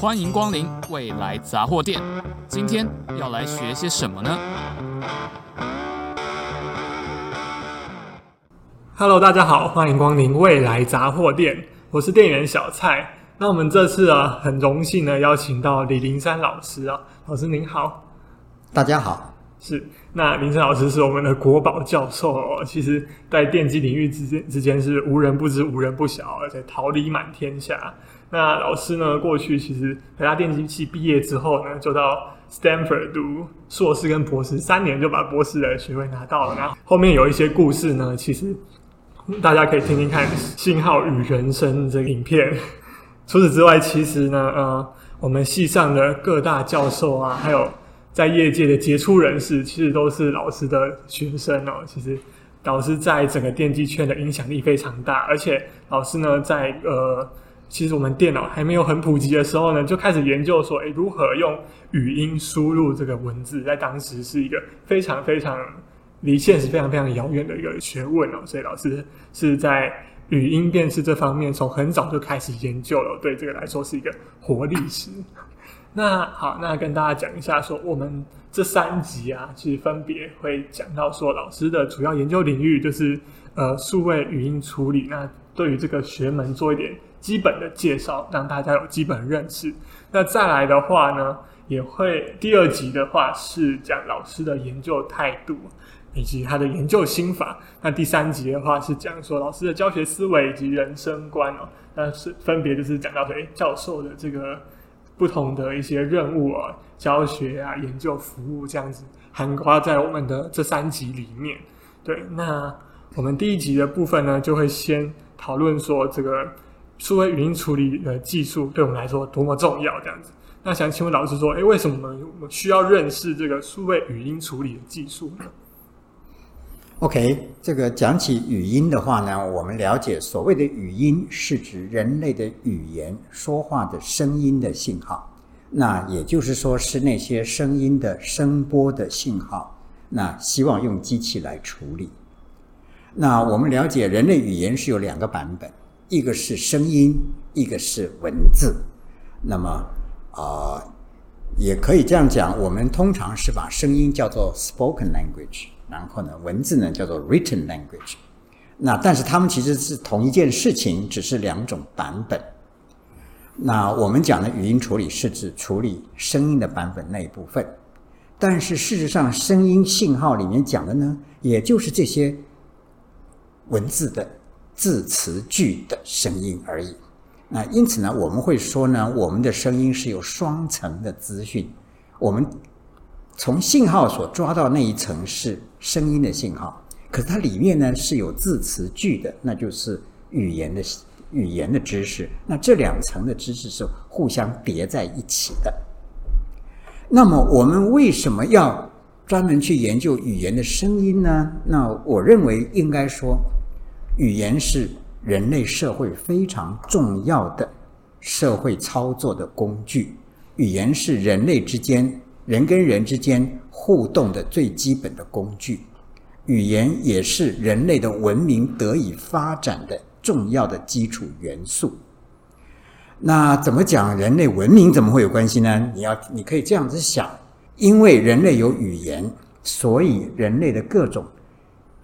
欢迎光临未来杂货店。今天要来学些什么呢？Hello，大家好，欢迎光临未来杂货店，我是店员小蔡。那我们这次啊，很荣幸的邀请到李灵山老师啊，老师您好，大家好。是，那林山老师是我们的国宝教授哦。其实，在电机领域之间之间是无人不知、无人不晓，而且桃李满天下。那老师呢，过去其实台大电机系毕业之后呢，就到 Stanford 读硕士跟博士，三年就把博士的学位拿到了。然后后面有一些故事呢，其实大家可以听听看《信号与人生》这个影片。除此之外，其实呢，呃，我们系上的各大教授啊，还有。在业界的杰出人士，其实都是老师的学生哦。其实，老师在整个电机圈的影响力非常大，而且老师呢，在呃，其实我们电脑还没有很普及的时候呢，就开始研究说，诶，如何用语音输入这个文字，在当时是一个非常非常离现实非常非常遥远的一个学问哦。所以，老师是在语音辨识这方面从很早就开始研究了，对这个来说是一个活历史。那好，那跟大家讲一下，说我们这三集啊，其实分别会讲到说，老师的主要研究领域就是呃数位语音处理。那对于这个学门做一点基本的介绍，让大家有基本认识。那再来的话呢，也会第二集的话是讲老师的研究态度以及他的研究心法。那第三集的话是讲说老师的教学思维以及人生观哦。那是分别就是讲到说，诶，教授的这个。不同的一些任务啊，教学啊，研究服务这样子，涵盖在我们的这三集里面。对，那我们第一集的部分呢，就会先讨论说这个数位语音处理的技术对我们来说多么重要这样子。那想请问老师说，诶，为什么我们需要认识这个数位语音处理的技术呢？OK，这个讲起语音的话呢，我们了解所谓的语音是指人类的语言说话的声音的信号，那也就是说是那些声音的声波的信号，那希望用机器来处理。那我们了解人类语言是有两个版本，一个是声音，一个是文字。那么啊、也可以这样讲，我们通常是把声音叫做 spoken language。然后呢，文字呢叫做 written language，那但是它们其实是同一件事情，只是两种版本。那我们讲的语音处理是指处理声音的版本那一部分，但是事实上，声音信号里面讲的呢，也就是这些文字的字词句的声音而已。那因此呢，我们会说呢，我们的声音是有双层的资讯，我们。从信号所抓到那一层是声音的信号，可是它里面呢是有字词句的，那就是语言的语言的知识。那这两层的知识是互相叠在一起的。那么我们为什么要专门去研究语言的声音呢？那我认为应该说，语言是人类社会非常重要的社会操作的工具，语言是人类之间。人跟人之间互动的最基本的工具，语言也是人类的文明得以发展的重要的基础元素。那怎么讲人类文明怎么会有关系呢？你要你可以这样子想，因为人类有语言，所以人类的各种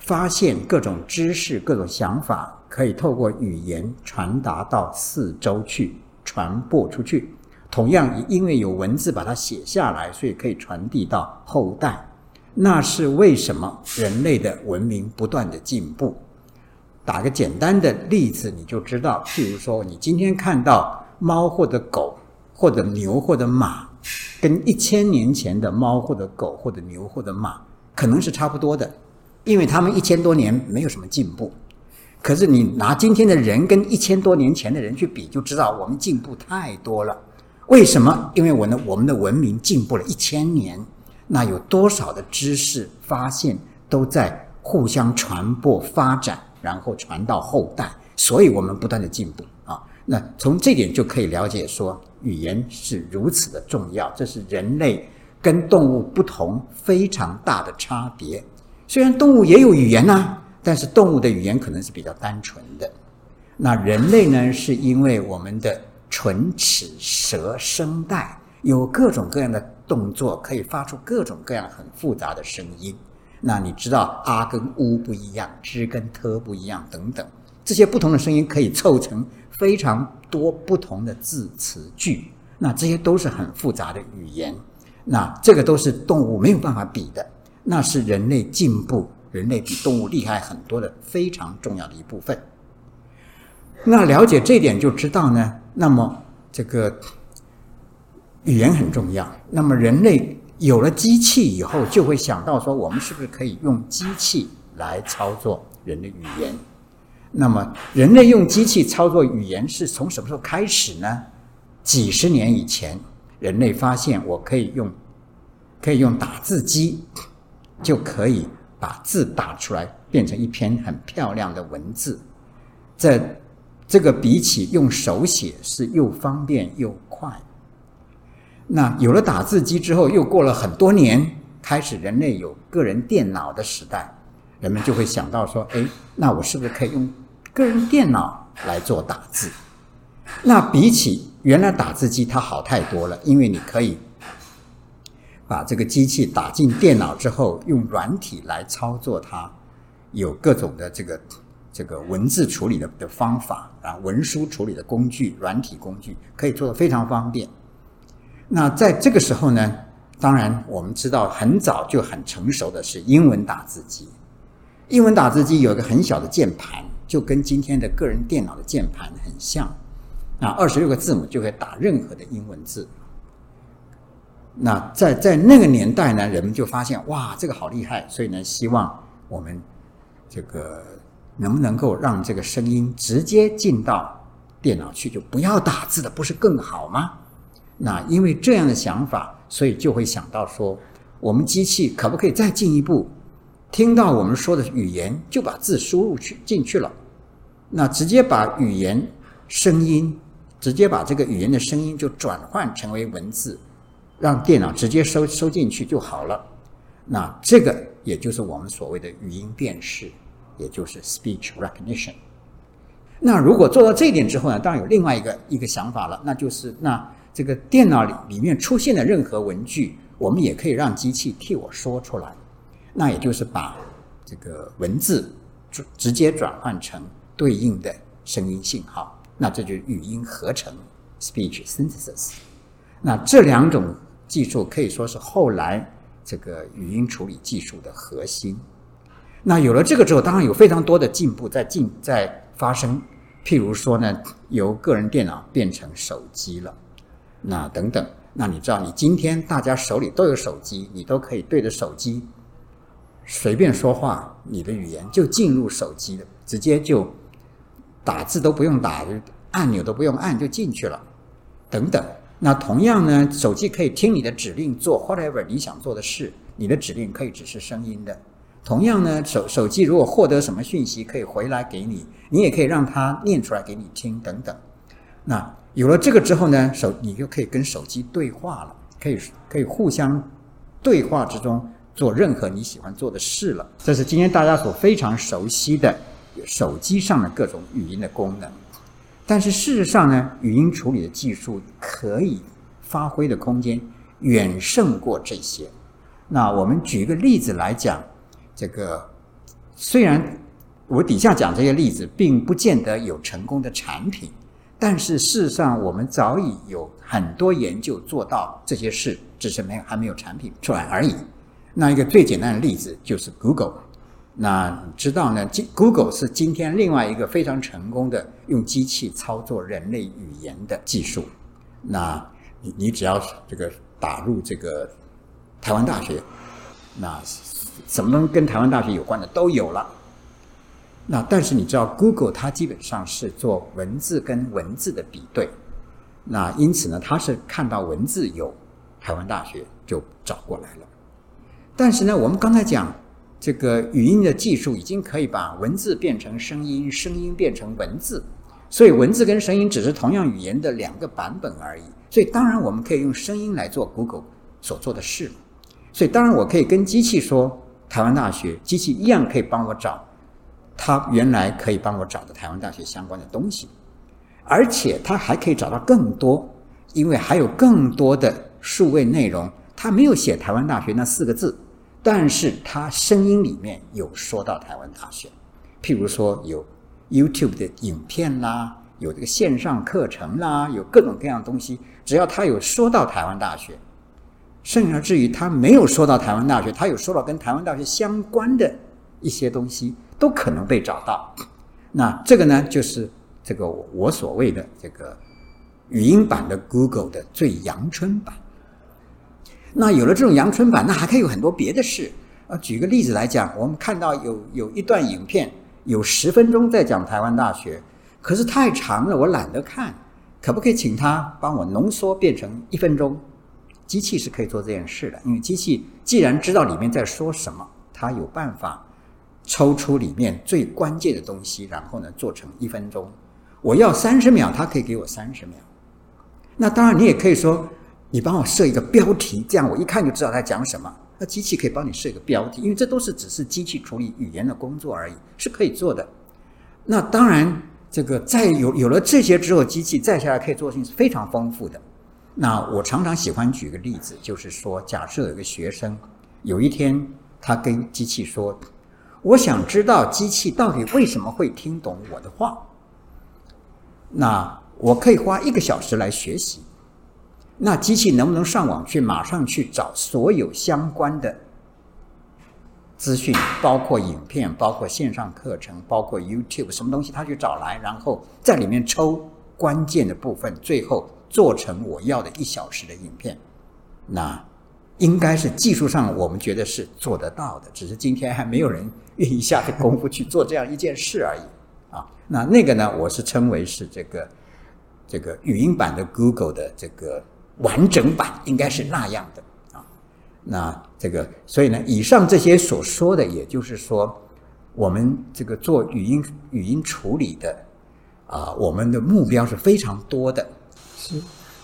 发现、各种知识、各种想法，可以透过语言传达到四周去，传播出去。同样，因为有文字把它写下来，所以可以传递到后代。那是为什么人类的文明不断的进步？打个简单的例子，你就知道。譬如说，你今天看到猫或者狗，或者牛或者马，跟一千年前的猫或者狗或者牛或者马，可能是差不多的，因为他们一千多年没有什么进步。可是你拿今天的人跟一千多年前的人去比，就知道我们进步太多了。为什么？因为我呢，我们的文明进步了一千年，那有多少的知识发现都在互相传播发展，然后传到后代，所以我们不断的进步啊。那从这点就可以了解说，语言是如此的重要，这是人类跟动物不同非常大的差别。虽然动物也有语言呐，但是动物的语言可能是比较单纯的。那人类呢，是因为我们的。唇、齿、舌、声带，有各种各样的动作，可以发出各种各样很复杂的声音。那你知道啊跟呜不一样，之跟特不一样等等，这些不同的声音可以凑成非常多不同的字词句。那这些都是很复杂的语言，那这个都是动物没有办法比的，那是人类进步，人类比动物厉害很多的非常重要的一部分。那了解这点就知道呢，那么这个语言很重要。那么人类有了机器以后，就会想到说，我们是不是可以用机器来操作人的语言？那么人类用机器操作语言是从什么时候开始呢？几十年以前，人类发现我可以用，可以用打字机，就可以把字打出来，变成一篇很漂亮的文字。这这个比起用手写是又方便又快。那有了打字机之后，又过了很多年，开始人类有个人电脑的时代，人们就会想到说：哎，那我是不是可以用个人电脑来做打字？那比起原来打字机它好太多了，因为你可以把这个机器打进电脑之后，用软体来操作它，有各种的这个这个文字处理的的方法啊，文书处理的工具、软体工具可以做得非常方便。那在这个时候呢，当然我们知道很早就很成熟的是英文打字机。英文打字机有一个很小的键盘，就跟今天的个人电脑的键盘很像。那二十六个字母就可以打任何的英文字。那在在那个年代呢，人们就发现哇，这个好厉害，所以呢，希望我们这个能不能够让这个声音直接进到电脑去，就不要打字的，不是更好吗？那因为这样的想法，所以就会想到说，我们机器可不可以再进一步，听到我们说的语言，就把字输入去进去了，那直接把语言声音。直接把这个语言的声音就转换成为文字，让电脑直接收收进去就好了。那这个也就是我们所谓的语音辨识，也就是 speech recognition。那如果做到这一点之后呢，当然有另外一个一个想法了，那就是那这个电脑里里面出现的任何文具，我们也可以让机器替我说出来。那也就是把这个文字直直接转换成对应的声音信号。那这就是语音合成 （speech synthesis）。那这两种技术可以说是后来这个语音处理技术的核心。那有了这个之后，当然有非常多的进步在进在发生。譬如说呢，由个人电脑变成手机了，那等等。那你知道，你今天大家手里都有手机，你都可以对着手机随便说话，你的语言就进入手机的，直接就。打字都不用打，按钮都不用按就进去了，等等。那同样呢，手机可以听你的指令做 whatever 你想做的事，你的指令可以只是声音的。同样呢，手手机如果获得什么讯息，可以回来给你，你也可以让它念出来给你听，等等。那有了这个之后呢，手你就可以跟手机对话了，可以可以互相对话之中做任何你喜欢做的事了。这是今天大家所非常熟悉的。手机上的各种语音的功能，但是事实上呢，语音处理的技术可以发挥的空间远胜过这些。那我们举一个例子来讲，这个虽然我底下讲这些例子并不见得有成功的产品，但是事实上我们早已有很多研究做到这些事，只是没有还没有产品出来而已。那一个最简单的例子就是 Google。那知道呢？Google 是今天另外一个非常成功的用机器操作人类语言的技术。那你你只要这个打入这个台湾大学，那什么跟台湾大学有关的都有了。那但是你知道，Google 它基本上是做文字跟文字的比对。那因此呢，它是看到文字有台湾大学就找过来了。但是呢，我们刚才讲。这个语音的技术已经可以把文字变成声音，声音变成文字，所以文字跟声音只是同样语言的两个版本而已。所以当然我们可以用声音来做 Google 所做的事。所以当然我可以跟机器说台湾大学，机器一样可以帮我找它原来可以帮我找的台湾大学相关的东西。而且它还可以找到更多，因为还有更多的数位内容，它没有写台湾大学那四个字，但是他声音里面有说到台湾大学，譬如说有 YouTube 的影片啦，有这个线上课程啦，有各种各样的东西，只要他有说到台湾大学，甚至于他没有说到台湾大学，他有说到跟台湾大学相关的一些东西，都可能被找到。那这个呢，就是。这个我所谓的这个语音版的 Google 的最阳春版，那有了这种阳春版，那还可以有很多别的事。啊，举个例子来讲，我们看到有有一段影片，有十分钟在讲台湾大学，可是太长了，我懒得看，可不可以请他帮我浓缩变成一分钟？机器是可以做这件事的，因为机器既然知道里面在说什么，它有办法抽出里面最关键的东西，然后呢做成一分钟。我要三十秒，他可以给我三十秒。那当然，你也可以说，你帮我设一个标题，这样我一看就知道他讲什么。那机器可以帮你设一个标题，因为这都是只是机器处理语言的工作而已，是可以做的。那当然，这个在有有了这些之后，机器再下来可以做的事情是非常丰富的。那我常常喜欢举个例子，就是说，假设有一个学生，有一天他跟机器说：“我想知道机器到底为什么会听懂我的话。”那我可以花一个小时来学习，那机器能不能上网去马上去找所有相关的资讯，包括影片，包括线上课程，包括 YouTube 什么东西，它去找来，然后在里面抽关键的部分，最后做成我要的一小时的影片。那应该是技术上我们觉得是做得到的，只是今天还没有人愿意下的功夫去做这样一件事而已。啊那那个呢，我是称为是这个这个语音版的 Google 的这个完整版，应该是那样的啊。那这个，所以呢，以上这些所说的，也就是说，我们这个做语音语音处理的啊，我们的目标是非常多的。是。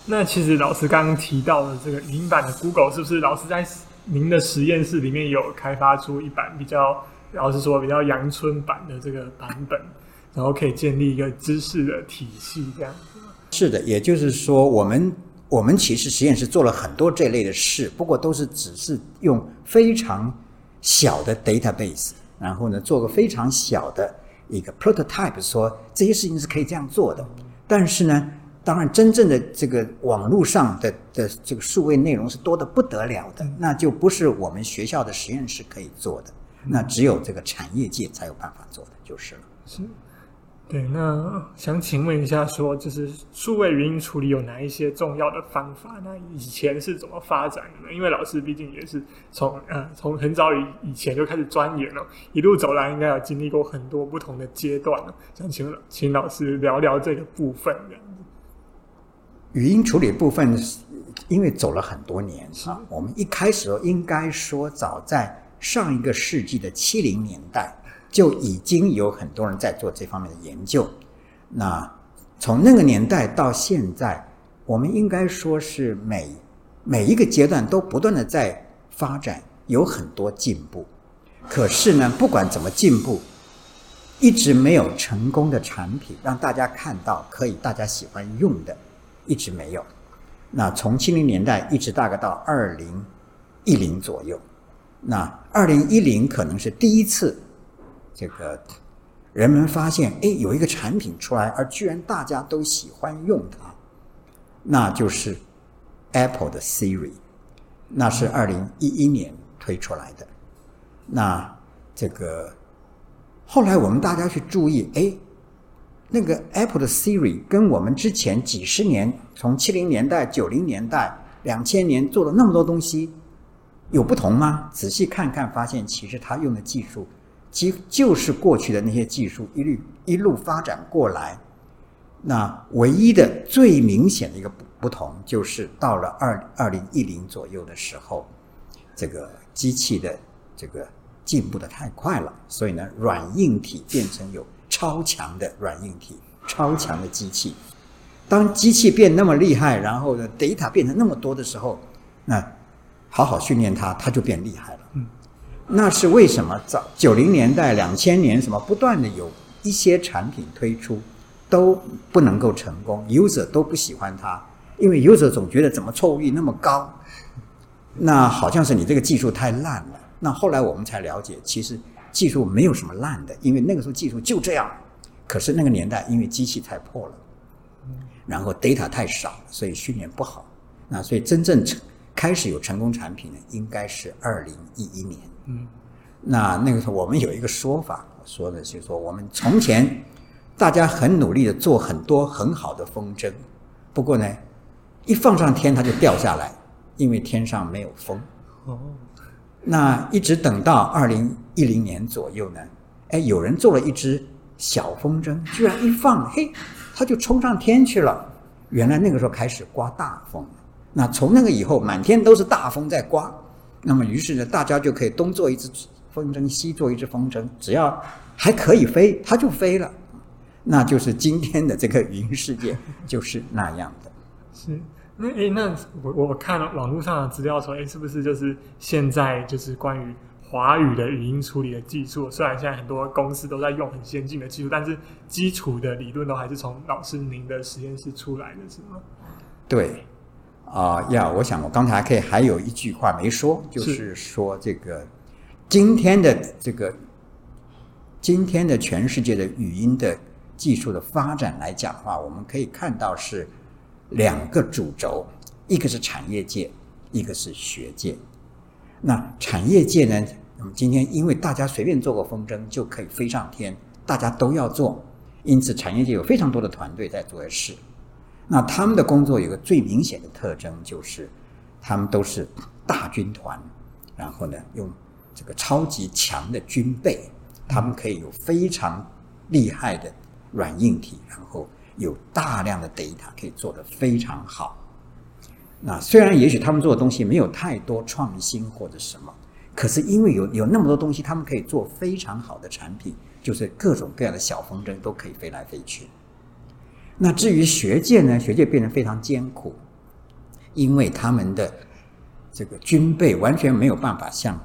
那其实老师刚刚提到的这个语音版的 Google，是不是老师在您的实验室里面有开发出一版比较，老师说比较阳春版的这个版本？然后可以建立一个知识的体系，这样子。是的，也就是说，我们我们其实实验室做了很多这类的事，不过都是只是用非常小的 database，然后呢，做个非常小的一个 prototype，说这些事情是可以这样做的。但是呢，当然真正的这个网络上的的这个数位内容是多得不得了的，那就不是我们学校的实验室可以做的，那只有这个产业界才有办法做的，就是了。是。对，那想请问一下说，说就是数位语音处理有哪一些重要的方法？那以前是怎么发展的呢？因为老师毕竟也是从呃从很早以以前就开始钻研了，一路走来应该有经历过很多不同的阶段了。想请请老师聊聊这个部分这样子。语音处理部分，因为走了很多年啊，我们一开始应该说早在上一个世纪的七零年代。就已经有很多人在做这方面的研究。那从那个年代到现在，我们应该说是每每一个阶段都不断的在发展，有很多进步。可是呢，不管怎么进步，一直没有成功的产品让大家看到可以大家喜欢用的，一直没有。那从七零年代一直大概到二零一零左右，那二零一零可能是第一次。这个人们发现，哎，有一个产品出来，而居然大家都喜欢用它，那就是 Apple 的 Siri，那是二零一一年推出来的。那这个后来我们大家去注意，哎，那个 Apple 的 Siri 跟我们之前几十年，从七零年代、九零年代、两千年做了那么多东西，有不同吗？仔细看看，发现其实它用的技术。其就是过去的那些技术一路一路发展过来，那唯一的最明显的一个不不同，就是到了二二零一零左右的时候，这个机器的这个进步的太快了，所以呢，软硬体变成有超强的软硬体，超强的机器。当机器变那么厉害，然后呢，data 变成那么多的时候，那好好训练它，它就变厉害了。嗯。那是为什么？早九零年代、两千年什么不断的有一些产品推出，都不能够成功，user 都不喜欢它，因为 user 总觉得怎么错误率那么高，那好像是你这个技术太烂了。那后来我们才了解，其实技术没有什么烂的，因为那个时候技术就这样。可是那个年代因为机器太破了，然后 data 太少，所以训练不好。那所以真正成开始有成功产品呢，应该是二零一一年。嗯，那那个时候我们有一个说法，说的就是说我们从前大家很努力的做很多很好的风筝，不过呢，一放上天它就掉下来，因为天上没有风。哦。那一直等到二零一零年左右呢，哎，有人做了一只小风筝，居然一放，嘿，它就冲上天去了。原来那个时候开始刮大风，那从那个以后，满天都是大风在刮。那么于是呢，大家就可以东做一只风筝，西做一只风筝，只要还可以飞，它就飞了。那就是今天的这个语音世界，就是那样的。是。那诶，那我我看了网络上的资料说，诶，是不是就是现在就是关于华语的语音处理的技术？虽然现在很多公司都在用很先进的技术，但是基础的理论都还是从老师您的实验室出来的，是吗？对，啊、呃，呀，我想我刚才可以还有一句话没说，就是说这个今天的这个今天的全世界的语音的技术的发展来讲的话，我们可以看到是。两个主轴，一个是产业界，一个是学界。那产业界呢？我们今天因为大家随便做个风筝就可以飞上天，大家都要做，因此产业界有非常多的团队在做事。那他们的工作有个最明显的特征，就是他们都是大军团，然后呢，用这个超级强的军备，他们可以有非常厉害的软硬体，然后。有大量的 data 可以做得非常好。那虽然也许他们做的东西没有太多创新或者什么，可是因为有有那么多东西，他们可以做非常好的产品，就是各种各样的小风筝都可以飞来飞去。那至于学界呢？学界变得非常艰苦，因为他们的这个军备完全没有办法像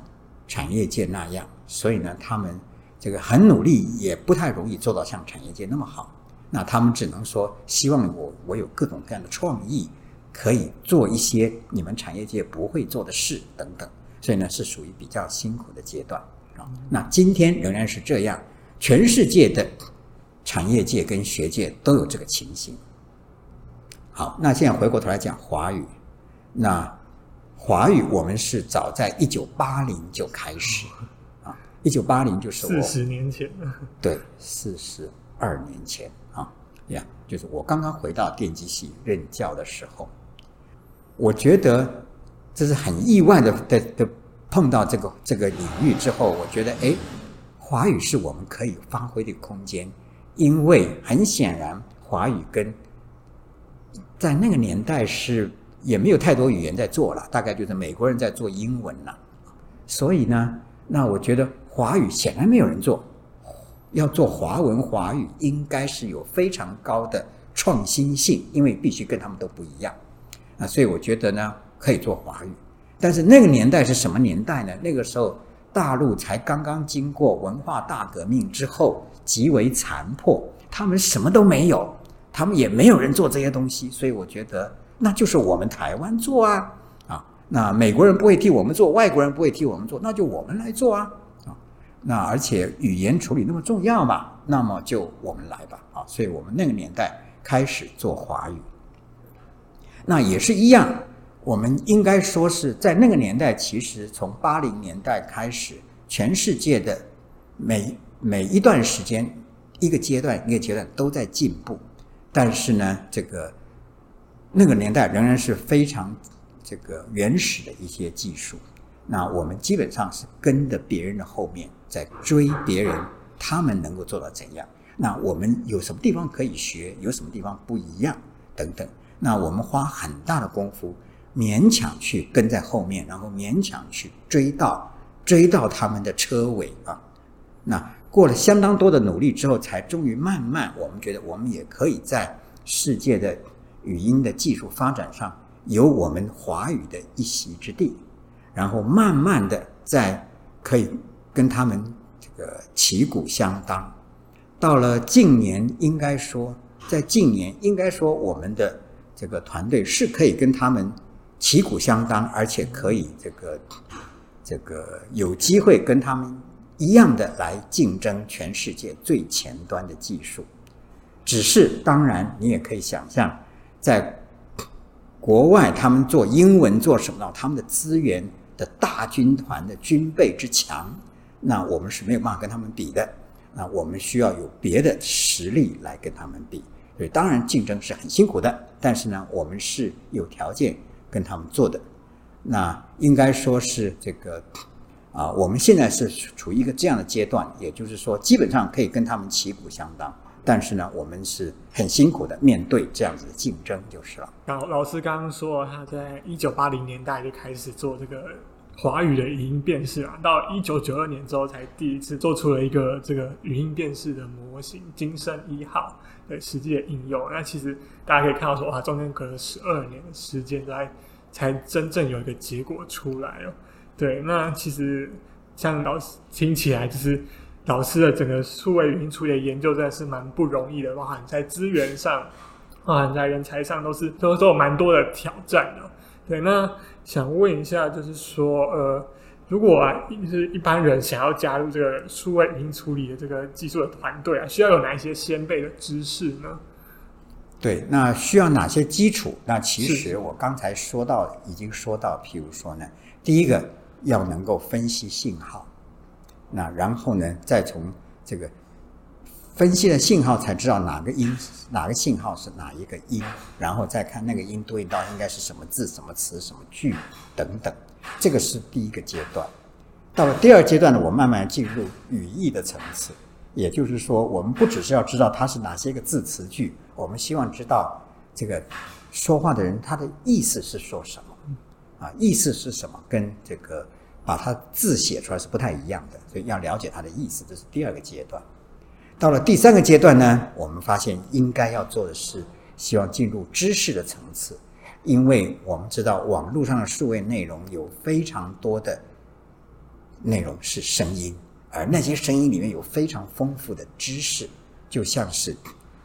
产业界那样，所以呢，他们这个很努力，也不太容易做到像产业界那么好。那他们只能说，希望我我有各种各样的创意，可以做一些你们产业界不会做的事等等。所以呢，是属于比较辛苦的阶段啊。那今天仍然是这样，全世界的产业界跟学界都有这个情形。好，那现在回过头来讲华语，那华语我们是早在一九八零就开始啊，一九八零就是我四十年前，对，四十二年前啊。呀，yeah, 就是我刚刚回到电机系任教的时候，我觉得这是很意外的的的碰到这个这个领域之后，我觉得哎，华语是我们可以发挥的空间，因为很显然华语跟在那个年代是也没有太多语言在做了，大概就是美国人在做英文了，所以呢，那我觉得华语显然没有人做。要做华文华语，应该是有非常高的创新性，因为必须跟他们都不一样。啊，所以我觉得呢，可以做华语。但是那个年代是什么年代呢？那个时候大陆才刚刚经过文化大革命之后，极为残破，他们什么都没有，他们也没有人做这些东西。所以我觉得那就是我们台湾做啊，啊，那美国人不会替我们做，外国人不会替我们做，那就我们来做啊啊。那而且语言处理那么重要嘛，那么就我们来吧，啊，所以我们那个年代开始做华语，那也是一样，我们应该说是在那个年代，其实从八零年代开始，全世界的每每一段时间，一个阶段一个阶段都在进步，但是呢，这个那个年代仍然是非常这个原始的一些技术，那我们基本上是跟着别人的后面。在追别人，他们能够做到怎样？那我们有什么地方可以学？有什么地方不一样？等等。那我们花很大的功夫，勉强去跟在后面，然后勉强去追到追到他们的车尾啊。那过了相当多的努力之后，才终于慢慢，我们觉得我们也可以在世界的语音的技术发展上有我们华语的一席之地，然后慢慢的在可以。跟他们这个旗鼓相当，到了近年，应该说在近年，应该说我们的这个团队是可以跟他们旗鼓相当，而且可以这个这个有机会跟他们一样的来竞争全世界最前端的技术。只是当然，你也可以想象，在国外他们做英文做什么？他们的资源的大军团的军备之强，那我们是没有办法跟他们比的。那我们需要有别的实力来跟他们比。所以当然竞争是很辛苦的，但是呢，我们是有条件跟他们做的。那应该说是这个啊，我们现在是处于一个这样的阶段，也就是说，基本上可以跟他们旗鼓相当。但是呢，我们是很辛苦的面对这样子的竞争，就是了。老老师刚刚说，他在一九八零年代就开始做这个华语的语音辨识啊，到一九九二年之后才第一次做出了一个这个语音辨识的模型“金声一号”。的实际的应用，那其实大家可以看到说，哇，中间隔了十二年的时间才才真正有一个结果出来哦。对，那其实像老师听起来，就是老师的整个数位语音处理的研究真的是蛮不容易的，包含在资源上，包含在人才上，都是都都有蛮多的挑战的。对，那想问一下，就是说，呃。如果啊，就是一般人想要加入这个数位语音处理的这个技术的团队啊，需要有哪一些先辈的知识呢？对，那需要哪些基础？那其实我刚才说到，已经说到，譬如说呢，第一个要能够分析信号，那然后呢，再从这个分析了信号才知道哪个音、哪个信号是哪一个音，然后再看那个音对应到应该是什么字、什么词、什么句等等。这个是第一个阶段，到了第二阶段呢，我慢慢进入语义的层次，也就是说，我们不只是要知道它是哪些个字词句，我们希望知道这个说话的人他的意思是说什么，啊，意思是什么，跟这个把它字写出来是不太一样的，所以要了解它的意思，这是第二个阶段。到了第三个阶段呢，我们发现应该要做的是，希望进入知识的层次。因为我们知道网络上的数位内容有非常多的内容是声音，而那些声音里面有非常丰富的知识，就像是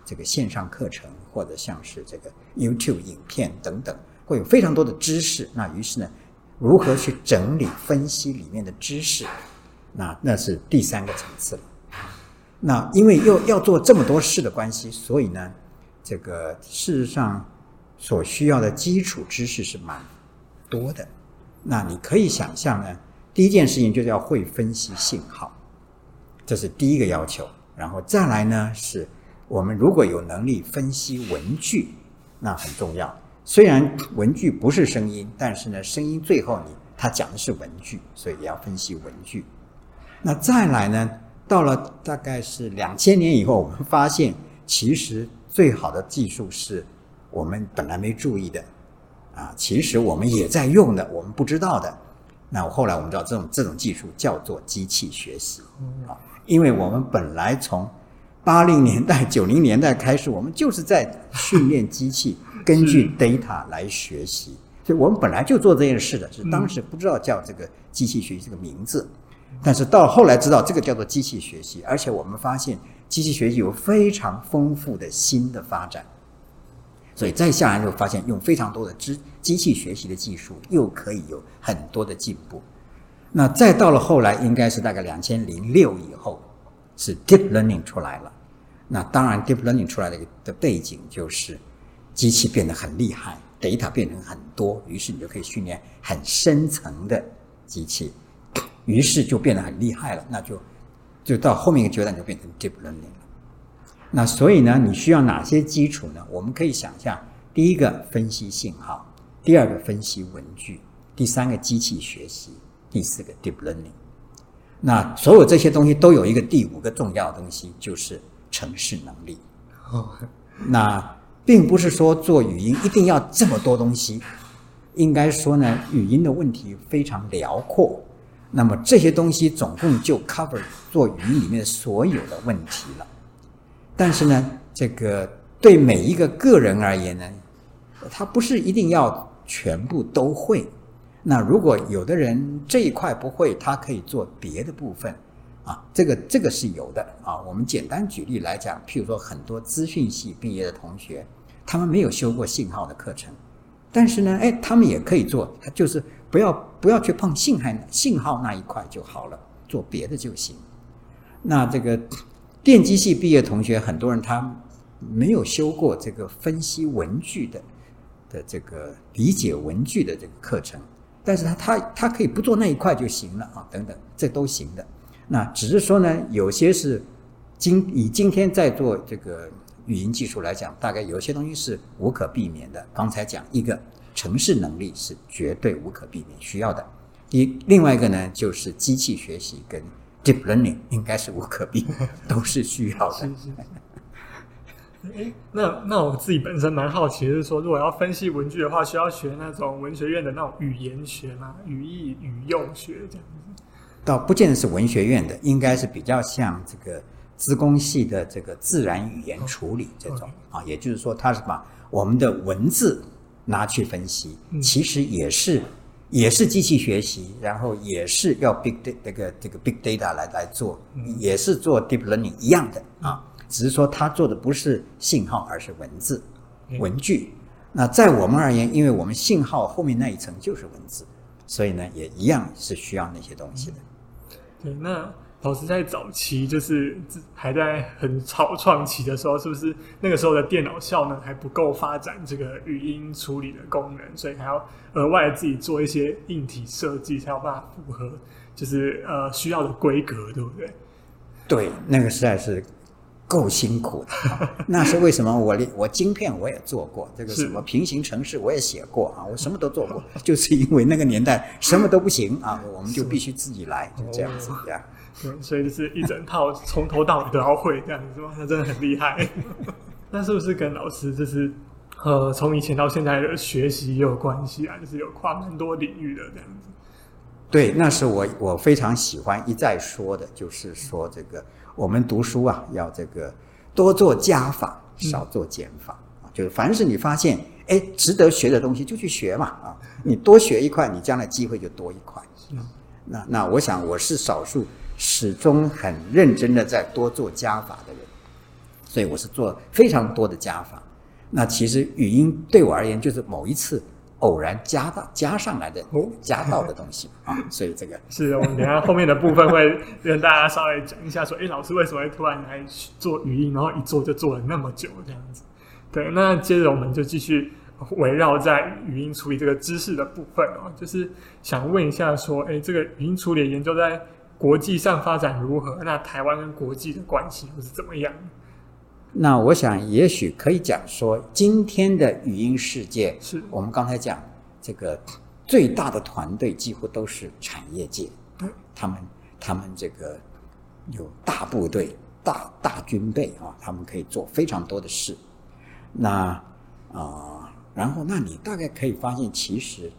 这个线上课程或者像是这个 YouTube 影片等等，会有非常多的知识。那于是呢，如何去整理分析里面的知识？那那是第三个层次了。那因为又要做这么多事的关系，所以呢，这个事实上。所需要的基础知识是蛮多的，那你可以想象呢，第一件事情就是要会分析信号，这是第一个要求。然后再来呢，是我们如果有能力分析文句，那很重要。虽然文句不是声音，但是呢，声音最后你它讲的是文句，所以也要分析文句。那再来呢，到了大概是两千年以后，我们发现其实最好的技术是。我们本来没注意的，啊，其实我们也在用的，我们不知道的。那后来我们知道这种这种技术叫做机器学习，啊，因为我们本来从八零年代、九零年代开始，我们就是在训练机器根据 data 来学习，所以我们本来就做这件事的，是当时不知道叫这个机器学习这个名字，但是到后来知道这个叫做机器学习，而且我们发现机器学习有非常丰富的新的发展。所以再下来就发现，用非常多的机机器学习的技术，又可以有很多的进步。那再到了后来，应该是大概两千零六以后，是 deep learning 出来了。那当然，deep learning 出来的的背景就是机器变得很厉害，data 变成很多，于是你就可以训练很深层的机器，于是就变得很厉害了。那就就到后面一个阶段就变成 deep learning 了。那所以呢，你需要哪些基础呢？我们可以想象，第一个分析信号，第二个分析文具，第三个机器学习，第四个 deep learning。那所有这些东西都有一个第五个重要的东西，就是城市能力。那并不是说做语音一定要这么多东西，应该说呢，语音的问题非常辽阔。那么这些东西总共就 cover 做语音里面所有的问题了。但是呢，这个对每一个个人而言呢，他不是一定要全部都会。那如果有的人这一块不会，他可以做别的部分。啊，这个这个是有的啊。我们简单举例来讲，譬如说很多资讯系毕业的同学，他们没有修过信号的课程，但是呢，哎，他们也可以做，就是不要不要去碰信号信号那一块就好了，做别的就行。那这个电机系毕业同学，很多人他没有修过这个分析文具的的这个理解文具的这个课程。但是他他他可以不做那一块就行了啊，等等，这都行的。那只是说呢，有些是今以今天在做这个语音技术来讲，大概有些东西是无可避免的。刚才讲一个城市能力是绝对无可避免需要的，一另外一个呢就是机器学习跟 deep learning 应该是无可避免，都是需要的。是那那我自己本身蛮好奇就是说，如果要分析文具的话，需要学那种文学院的那种语言学吗？语义语用学这样子？倒不见得是文学院的，应该是比较像这个资工系的这个自然语言处理这种啊，也就是说，它是把我们的文字拿去分析，其实也是也是机器学习，然后也是要 big data 这个这个 big data 来来做，也是做 deep learning 一样的啊。只是说它做的不是信号，而是文字、文具。那在我们而言，因为我们信号后面那一层就是文字，所以呢，也一样是需要那些东西的。对，那老师在早期就是还在很草创期的时候，是不是那个时候的电脑效能还不够发展这个语音处理的功能，所以还要额外自己做一些硬体设计，才有办法符合就是呃需要的规格，对不对？对，那个实在是。够辛苦的，那是为什么？我我晶片我也做过，这个什么平行程式我也写过啊，我什么都做过，就是因为那个年代什么都不行啊，我们就必须自己来，就这样子这所以就是一整套从头到尾都要会这样子，是吗？那真的很厉害。那是不是跟老师就是呃从以前到现在的学习也有关系啊？就是有跨蛮多领域的这样子。对，那是我我非常喜欢一再说的，就是说这个。我们读书啊，要这个多做加法，少做减法啊。嗯、就是凡是你发现哎值得学的东西，就去学嘛啊。你多学一块，你将来机会就多一块。嗯、那那我想我是少数始终很认真的在多做加法的人，所以我是做非常多的加法。那其实语音对我而言，就是某一次。偶然加到加上来的加到的东西 啊，所以这个是我们等下后面的部分会跟大家稍微讲一下，说，哎，老师为什么会突然来做语音，然后一做就做了那么久这样子？对，那接着我们就继续围绕在语音处理这个知识的部分哦，就是想问一下，说，哎，这个语音处理研究在国际上发展如何？那台湾跟国际的关系又是怎么样？那我想，也许可以讲说，今天的语音世界，是我们刚才讲这个最大的团队，几乎都是产业界，他们他们这个有大部队、大大军备啊，他们可以做非常多的事。那啊、呃，然后那你大概可以发现，其实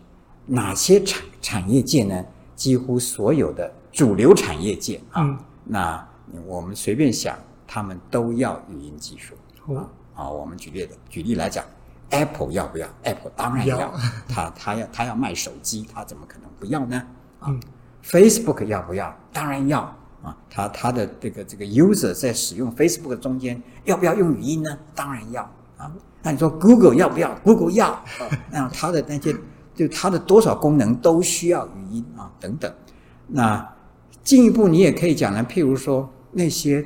哪些产产业界呢？几乎所有的主流产业界啊，嗯、那我们随便想。他们都要语音技术啊！啊，我们举例的举例来讲，Apple 要不要？Apple 当然要，要他他要他要卖手机，他怎么可能不要呢？啊、嗯、，Facebook 要不要？当然要啊！他他的这个这个 user 在使用 Facebook 中间要不要用语音呢？当然要啊！那你说 Google 要不要？Google 要啊！那它的那些就它的多少功能都需要语音啊等等。那进一步你也可以讲呢，譬如说那些。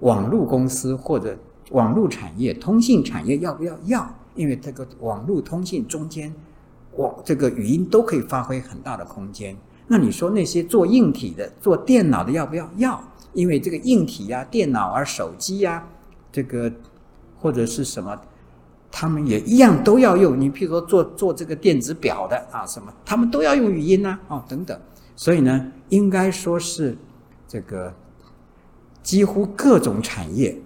网络公司或者网络产业、通信产业要不要？要，因为这个网络通信中间，网这个语音都可以发挥很大的空间。那你说那些做硬体的、做电脑的要不要？要，因为这个硬体呀、啊、电脑啊、手机呀、啊，这个或者是什么，他们也一样都要用。你譬如说做做这个电子表的啊，什么，他们都要用语音呐、啊，哦等等。所以呢，应该说是这个。几乎各种产业，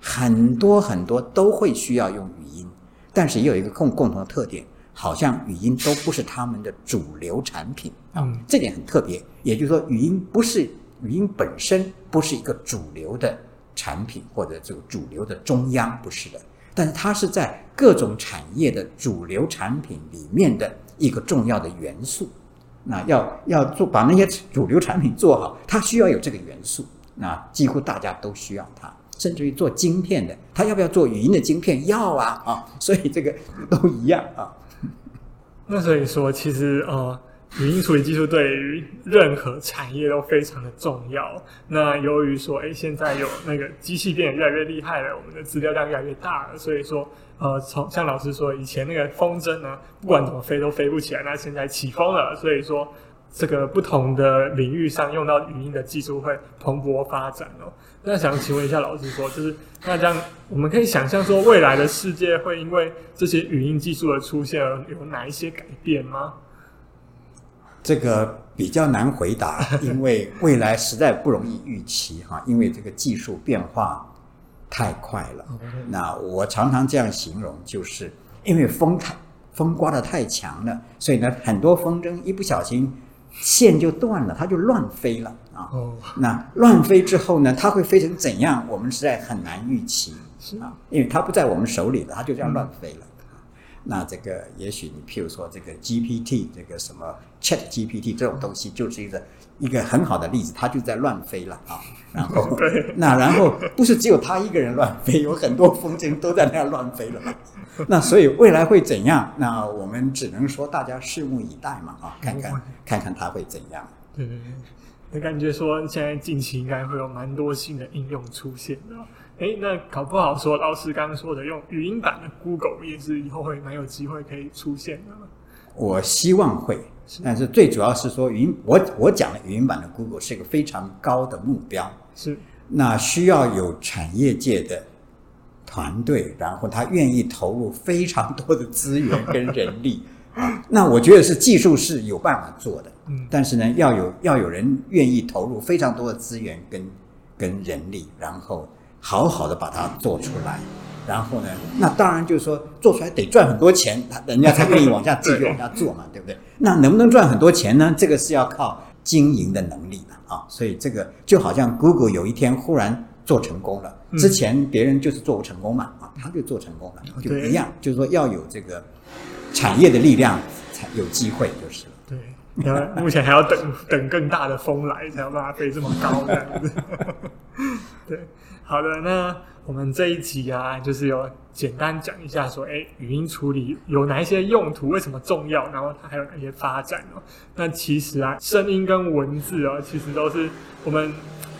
很多很多都会需要用语音，但是也有一个共共同的特点，好像语音都不是他们的主流产品啊，嗯，这点很特别。也就是说，语音不是语音本身不是一个主流的产品，或者这个主流的中央不是的，但是它是在各种产业的主流产品里面的一个重要的元素。那要要做把那些主流产品做好，它需要有这个元素。那几乎大家都需要它，甚至于做晶片的，它要不要做语音的晶片？要啊啊！所以这个都一样啊。那所以说，其实呃。语音处理技术对于任何产业都非常的重要。那由于说，哎，现在有那个机器变得越来越厉害了，我们的资料量越来越大了，所以说，呃，从像老师说，以前那个风筝呢，不管怎么飞都飞不起来，那现在起风了，所以说，这个不同的领域上用到语音的技术会蓬勃发展哦。那想请问一下老师说，就是那这样我们可以想象说，未来的世界会因为这些语音技术的出现而有哪一些改变吗？这个比较难回答，因为未来实在不容易预期哈，因为这个技术变化太快了。那我常常这样形容，就是因为风太风刮得太强了，所以呢，很多风筝一不小心线就断了，它就乱飞了啊。那乱飞之后呢，它会飞成怎样？我们实在很难预期啊，因为它不在我们手里了，它就这样乱飞了。那这个也许你譬如说这个 GPT 这个什么 Chat GPT 这种东西，就是一个一个很好的例子，它就在乱飞了啊。然后 那然后不是只有它一个人乱飞，有很多风筝都在那样乱飞了。那所以未来会怎样？那我们只能说大家拭目以待嘛啊，看看看看它会怎样。对对对，我感觉说现在近期应该会有蛮多新的应用出现的。哎，那搞不好说老师刚刚说的用语音版的 Google 也是以后会蛮有机会可以出现的。我希望会，但是最主要是说语音，我我讲的语音版的 Google 是一个非常高的目标，是那需要有产业界的团队，然后他愿意投入非常多的资源跟人力 啊。那我觉得是技术是有办法做的，嗯，但是呢，要有要有人愿意投入非常多的资源跟跟人力，然后。好好的把它做出来，然后呢，那当然就是说做出来得赚很多钱，他人家才愿意往下继续往下做嘛，对不对？那能不能赚很多钱呢？这个是要靠经营的能力的啊。所以这个就好像 Google 有一天忽然做成功了，之前别人就是做不成功嘛，啊，他就做成功了，就一样，就是说要有这个产业的力量才有机会，就是了。对，那目前还要等等更大的风来，才有办法飞这么高这样子。对。好的，那我们这一集啊，就是有简单讲一下说，哎，语音处理有哪一些用途，为什么重要，然后它还有哪些发展哦。那其实啊，声音跟文字哦，其实都是我们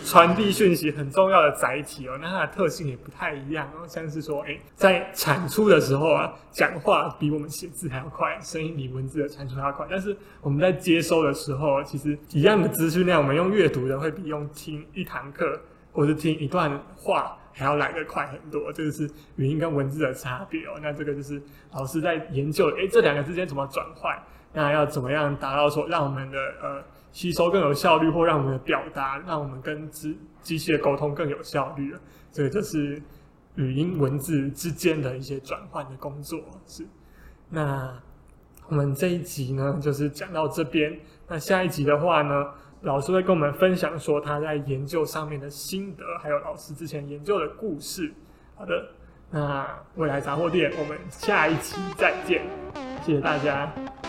传递讯息很重要的载体哦。那它的特性也不太一样哦，像是说，哎，在产出的时候啊，讲话比我们写字还要快，声音比文字的产出还要快。但是我们在接收的时候，其实一样的资讯量，我们用阅读的会比用听一堂课。或是听一段话还要来得快很多，这个是语音跟文字的差别哦。那这个就是老师在研究，诶，这两个之间怎么转换？那要怎么样达到说让我们的呃吸收更有效率，或让我们的表达，让我们跟机机器的沟通更有效率？这个就是语音文字之间的一些转换的工作。是，那我们这一集呢，就是讲到这边。那下一集的话呢，老师会跟我们分享说他在研究上面的心得，还有老师之前研究的故事。好的，那未来杂货店，我们下一期再见，谢谢大家。